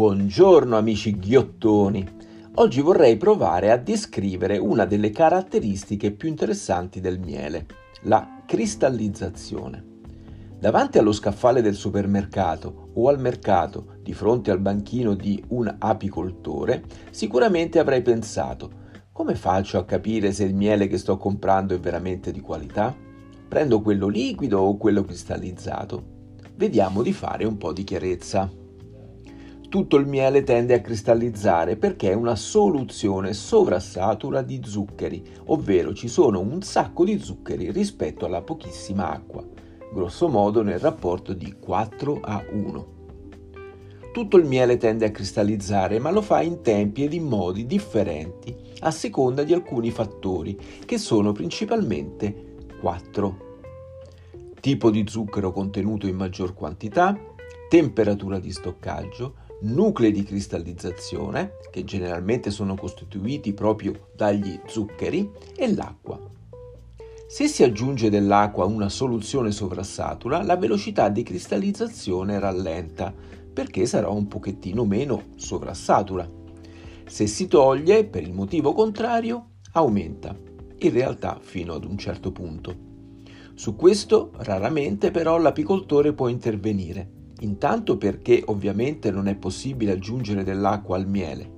Buongiorno amici ghiottoni. Oggi vorrei provare a descrivere una delle caratteristiche più interessanti del miele, la cristallizzazione. Davanti allo scaffale del supermercato o al mercato, di fronte al banchino di un apicoltore, sicuramente avrei pensato: come faccio a capire se il miele che sto comprando è veramente di qualità? Prendo quello liquido o quello cristallizzato? Vediamo di fare un po' di chiarezza tutto il miele tende a cristallizzare perché è una soluzione sovrassatura di zuccheri, ovvero ci sono un sacco di zuccheri rispetto alla pochissima acqua, grosso modo nel rapporto di 4 a 1. Tutto il miele tende a cristallizzare, ma lo fa in tempi ed in modi differenti a seconda di alcuni fattori, che sono principalmente 4. Tipo di zucchero contenuto in maggior quantità, temperatura di stoccaggio, nuclei di cristallizzazione, che generalmente sono costituiti proprio dagli zuccheri, e l'acqua. Se si aggiunge dell'acqua a una soluzione sovrassatura, la velocità di cristallizzazione rallenta, perché sarà un pochettino meno sovrassatura. Se si toglie, per il motivo contrario, aumenta, in realtà fino ad un certo punto. Su questo raramente però l'apicoltore può intervenire Intanto perché ovviamente non è possibile aggiungere dell'acqua al miele,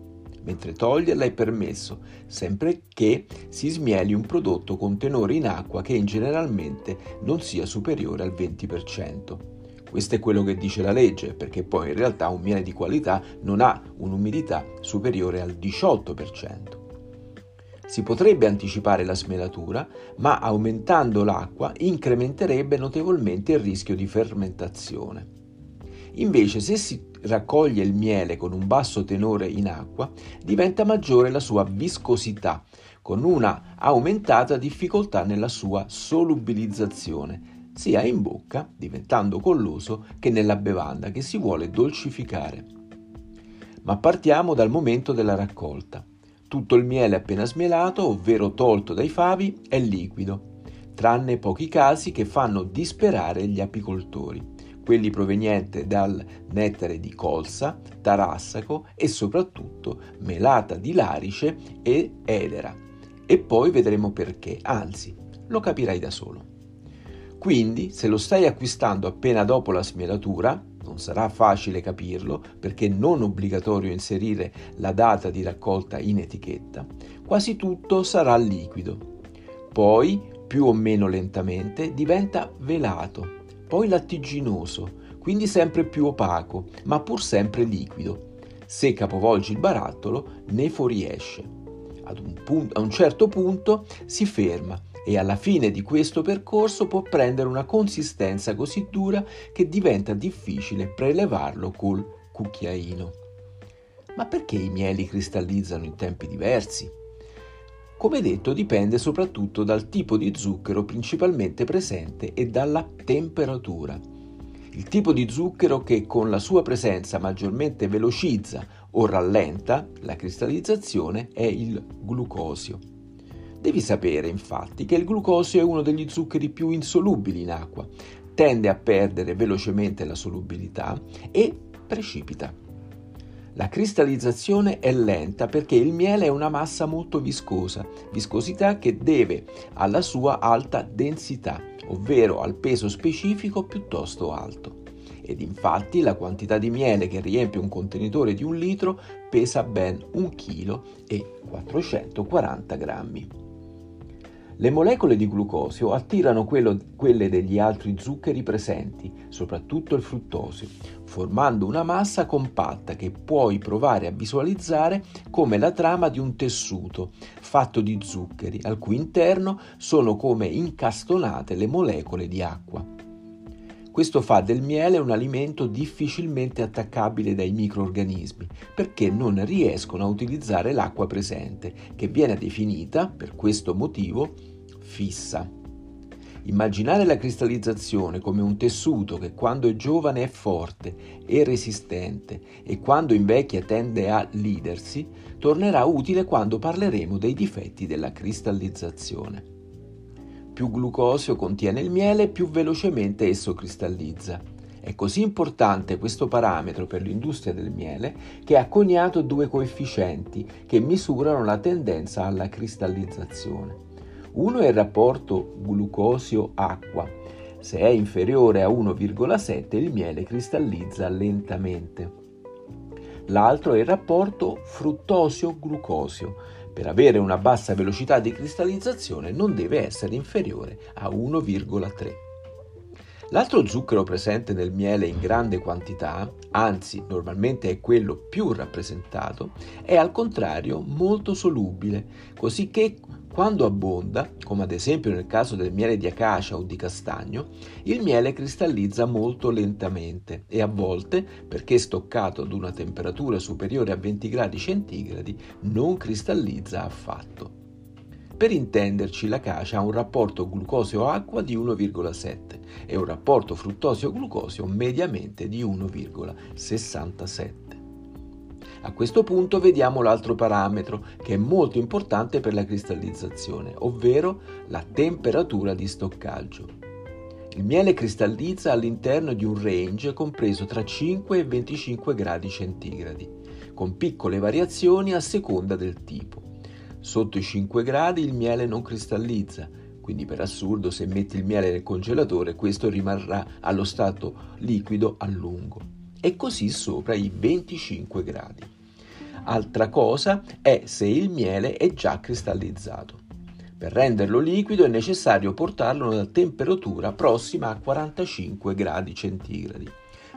mentre toglierla è permesso, sempre che si smieli un prodotto con tenore in acqua che generalmente non sia superiore al 20%. Questo è quello che dice la legge, perché poi in realtà un miele di qualità non ha un'umidità superiore al 18%. Si potrebbe anticipare la smelatura, ma aumentando l'acqua incrementerebbe notevolmente il rischio di fermentazione. Invece se si raccoglie il miele con un basso tenore in acqua, diventa maggiore la sua viscosità, con una aumentata difficoltà nella sua solubilizzazione, sia in bocca, diventando colloso, che nella bevanda che si vuole dolcificare. Ma partiamo dal momento della raccolta. Tutto il miele appena smelato, ovvero tolto dai favi, è liquido, tranne pochi casi che fanno disperare gli apicoltori quelli provenienti dal nettare di colza, tarassaco e soprattutto melata di larice e edera. E poi vedremo perché, anzi, lo capirai da solo. Quindi, se lo stai acquistando appena dopo la smelatura, non sarà facile capirlo perché non obbligatorio inserire la data di raccolta in etichetta, quasi tutto sarà liquido. Poi, più o meno lentamente, diventa velato poi lattiginoso, quindi sempre più opaco, ma pur sempre liquido. Se capovolgi il barattolo, ne fuoriesce. Ad un punto, a un certo punto si ferma e alla fine di questo percorso può prendere una consistenza così dura che diventa difficile prelevarlo col cucchiaino. Ma perché i mieli cristallizzano in tempi diversi? Come detto dipende soprattutto dal tipo di zucchero principalmente presente e dalla temperatura. Il tipo di zucchero che con la sua presenza maggiormente velocizza o rallenta la cristallizzazione è il glucosio. Devi sapere infatti che il glucosio è uno degli zuccheri più insolubili in acqua, tende a perdere velocemente la solubilità e precipita. La cristallizzazione è lenta perché il miele è una massa molto viscosa, viscosità che deve alla sua alta densità, ovvero al peso specifico piuttosto alto. Ed infatti la quantità di miele che riempie un contenitore di un litro pesa ben 1 kg e 440 grammi. Le molecole di glucosio attirano quello, quelle degli altri zuccheri presenti, soprattutto il fruttosio, formando una massa compatta che puoi provare a visualizzare come la trama di un tessuto fatto di zuccheri, al cui interno sono come incastonate le molecole di acqua. Questo fa del miele un alimento difficilmente attaccabile dai microorganismi perché non riescono a utilizzare l'acqua presente, che viene definita, per questo motivo, fissa. Immaginare la cristallizzazione come un tessuto che quando è giovane è forte e resistente e quando invecchia tende a lidersi, tornerà utile quando parleremo dei difetti della cristallizzazione. Più glucosio contiene il miele, più velocemente esso cristallizza. È così importante questo parametro per l'industria del miele che ha coniato due coefficienti che misurano la tendenza alla cristallizzazione. Uno è il rapporto glucosio-acqua. Se è inferiore a 1,7 il miele cristallizza lentamente. L'altro è il rapporto fruttosio-glucosio. Per avere una bassa velocità di cristallizzazione non deve essere inferiore a 1,3. L'altro zucchero presente nel miele in grande quantità, anzi normalmente è quello più rappresentato, è al contrario molto solubile, così che quando abbonda, come ad esempio nel caso del miele di acacia o di castagno, il miele cristallizza molto lentamente e a volte, perché stoccato ad una temperatura superiore a 20 gradi centigradi, non cristallizza affatto. Per intenderci, la cacia ha un rapporto glucosio-acqua di 1,7 e un rapporto fruttosio-glucosio mediamente di 1,67. A questo punto vediamo l'altro parametro che è molto importante per la cristallizzazione, ovvero la temperatura di stoccaggio. Il miele cristallizza all'interno di un range compreso tra 5 e 25 gradi centigradi, con piccole variazioni a seconda del tipo. Sotto i 5 gradi il miele non cristallizza, quindi per assurdo se metti il miele nel congelatore questo rimarrà allo stato liquido a lungo. E così sopra i 25 gradi. Altra cosa è se il miele è già cristallizzato. Per renderlo liquido è necessario portarlo a una temperatura prossima a 45 gradi centigradi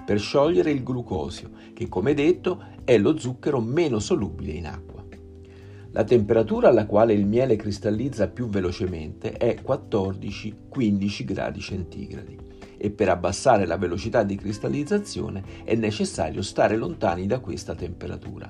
per sciogliere il glucosio, che come detto è lo zucchero meno solubile in acqua. La temperatura alla quale il miele cristallizza più velocemente è 14-15 gradi centigradi e per abbassare la velocità di cristallizzazione è necessario stare lontani da questa temperatura.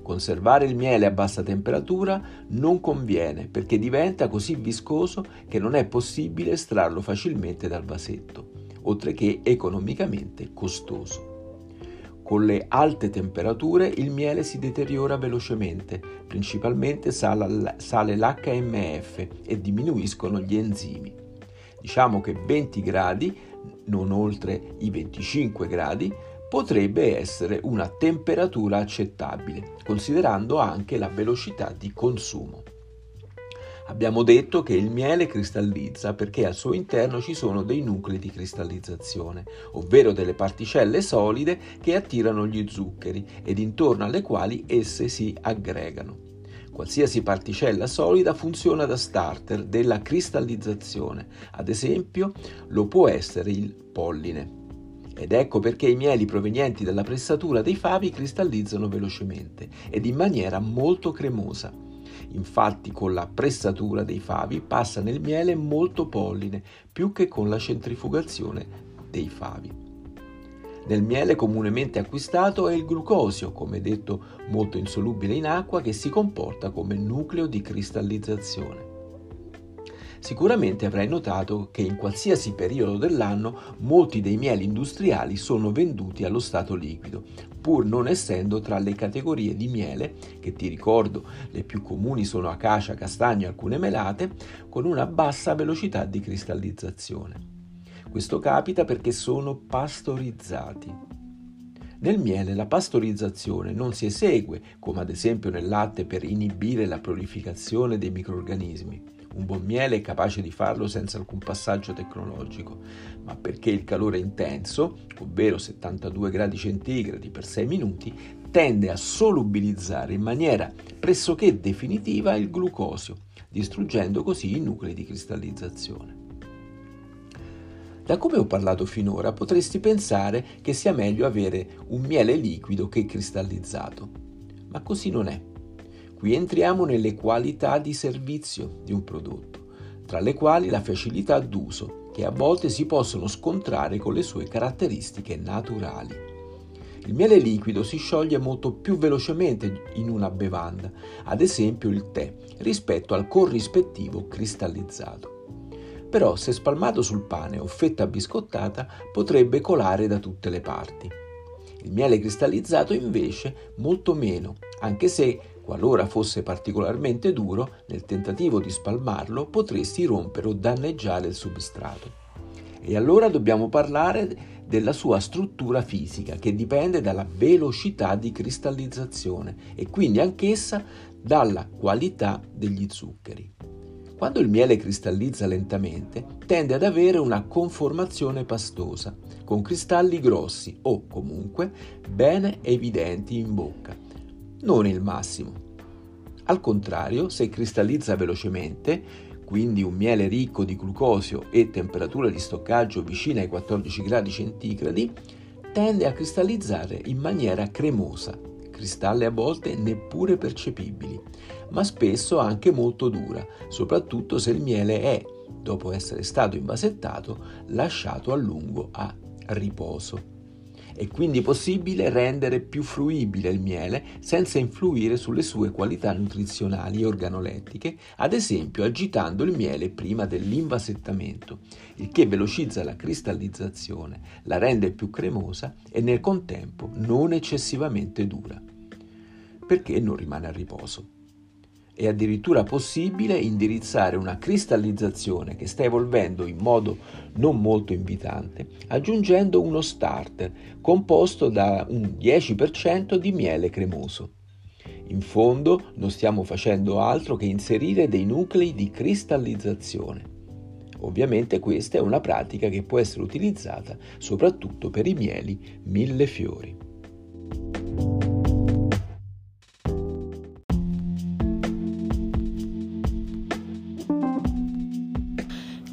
Conservare il miele a bassa temperatura non conviene perché diventa così viscoso che non è possibile estrarlo facilmente dal vasetto, oltre che economicamente costoso. Con le alte temperature il miele si deteriora velocemente, principalmente sale, l'HMF e diminuiscono gli enzimi. Diciamo che 20 gradi, non oltre i 25 gradi, potrebbe essere una temperatura accettabile, considerando anche la velocità di consumo. Abbiamo detto che il miele cristallizza perché al suo interno ci sono dei nuclei di cristallizzazione, ovvero delle particelle solide che attirano gli zuccheri ed intorno alle quali esse si aggregano. Qualsiasi particella solida funziona da starter della cristallizzazione, ad esempio lo può essere il polline. Ed ecco perché i mieli provenienti dalla pressatura dei favi cristallizzano velocemente ed in maniera molto cremosa. Infatti con la pressatura dei favi passa nel miele molto polline, più che con la centrifugazione dei favi. Nel miele comunemente acquistato è il glucosio, come detto molto insolubile in acqua, che si comporta come nucleo di cristallizzazione. Sicuramente avrai notato che in qualsiasi periodo dell'anno molti dei mieli industriali sono venduti allo stato liquido, pur non essendo tra le categorie di miele, che ti ricordo le più comuni sono acacia, castagno e alcune melate, con una bassa velocità di cristallizzazione. Questo capita perché sono pastorizzati. Nel miele la pastorizzazione non si esegue, come ad esempio nel latte, per inibire la prolificazione dei microrganismi, un buon miele è capace di farlo senza alcun passaggio tecnologico, ma perché il calore intenso, ovvero 72 gradi centigradi per 6 minuti, tende a solubilizzare in maniera pressoché definitiva il glucosio, distruggendo così i nuclei di cristallizzazione. Da come ho parlato finora potresti pensare che sia meglio avere un miele liquido che cristallizzato, ma così non è. Qui entriamo nelle qualità di servizio di un prodotto, tra le quali la facilità d'uso, che a volte si possono scontrare con le sue caratteristiche naturali. Il miele liquido si scioglie molto più velocemente in una bevanda, ad esempio il tè, rispetto al corrispettivo cristallizzato. Però se spalmato sul pane o fetta biscottata potrebbe colare da tutte le parti. Il miele cristallizzato invece molto meno, anche se Qualora fosse particolarmente duro, nel tentativo di spalmarlo potresti rompere o danneggiare il substrato. E allora dobbiamo parlare della sua struttura fisica che dipende dalla velocità di cristallizzazione e quindi anch'essa dalla qualità degli zuccheri. Quando il miele cristallizza lentamente, tende ad avere una conformazione pastosa, con cristalli grossi o comunque bene evidenti in bocca. Non il massimo. Al contrario, se cristallizza velocemente, quindi un miele ricco di glucosio e temperatura di stoccaggio vicina ai 14 gradi centigradi, tende a cristallizzare in maniera cremosa, cristalli a volte neppure percepibili, ma spesso anche molto dura, soprattutto se il miele è, dopo essere stato invasettato, lasciato a lungo a riposo. È quindi possibile rendere più fruibile il miele senza influire sulle sue qualità nutrizionali e organolettiche, ad esempio agitando il miele prima dell'invasettamento, il che velocizza la cristallizzazione, la rende più cremosa e nel contempo non eccessivamente dura. Perché non rimane a riposo? È addirittura possibile indirizzare una cristallizzazione che sta evolvendo in modo non molto invitante, aggiungendo uno starter composto da un 10% di miele cremoso. In fondo non stiamo facendo altro che inserire dei nuclei di cristallizzazione. Ovviamente questa è una pratica che può essere utilizzata soprattutto per i mieli mille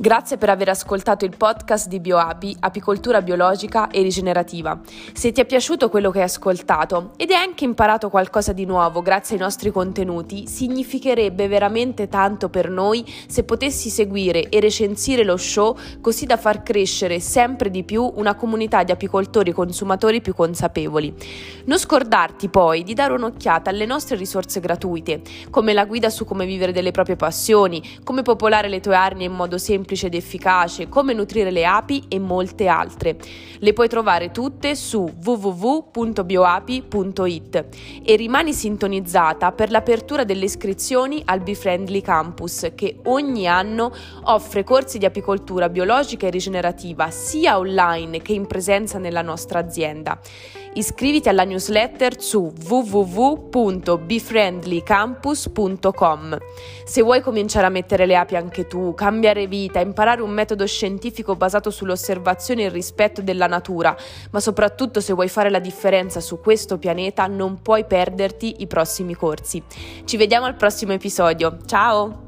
Grazie per aver ascoltato il podcast di BioApi, apicoltura biologica e rigenerativa. Se ti è piaciuto quello che hai ascoltato ed hai anche imparato qualcosa di nuovo grazie ai nostri contenuti, significherebbe veramente tanto per noi se potessi seguire e recensire lo show così da far crescere sempre di più una comunità di apicoltori e consumatori più consapevoli. Non scordarti poi di dare un'occhiata alle nostre risorse gratuite, come la guida su come vivere delle proprie passioni, come popolare le tue arnie in modo semplice semplice ed efficace, come nutrire le api e molte altre. Le puoi trovare tutte su www.bioapi.it e rimani sintonizzata per l'apertura delle iscrizioni al Befriendly Campus che ogni anno offre corsi di apicoltura biologica e rigenerativa sia online che in presenza nella nostra azienda. Iscriviti alla newsletter su www.befriendlycampus.com. Se vuoi cominciare a mettere le api anche tu, cambiare vita, imparare un metodo scientifico basato sull'osservazione e il rispetto della natura, ma soprattutto se vuoi fare la differenza su questo pianeta, non puoi perderti i prossimi corsi. Ci vediamo al prossimo episodio. Ciao!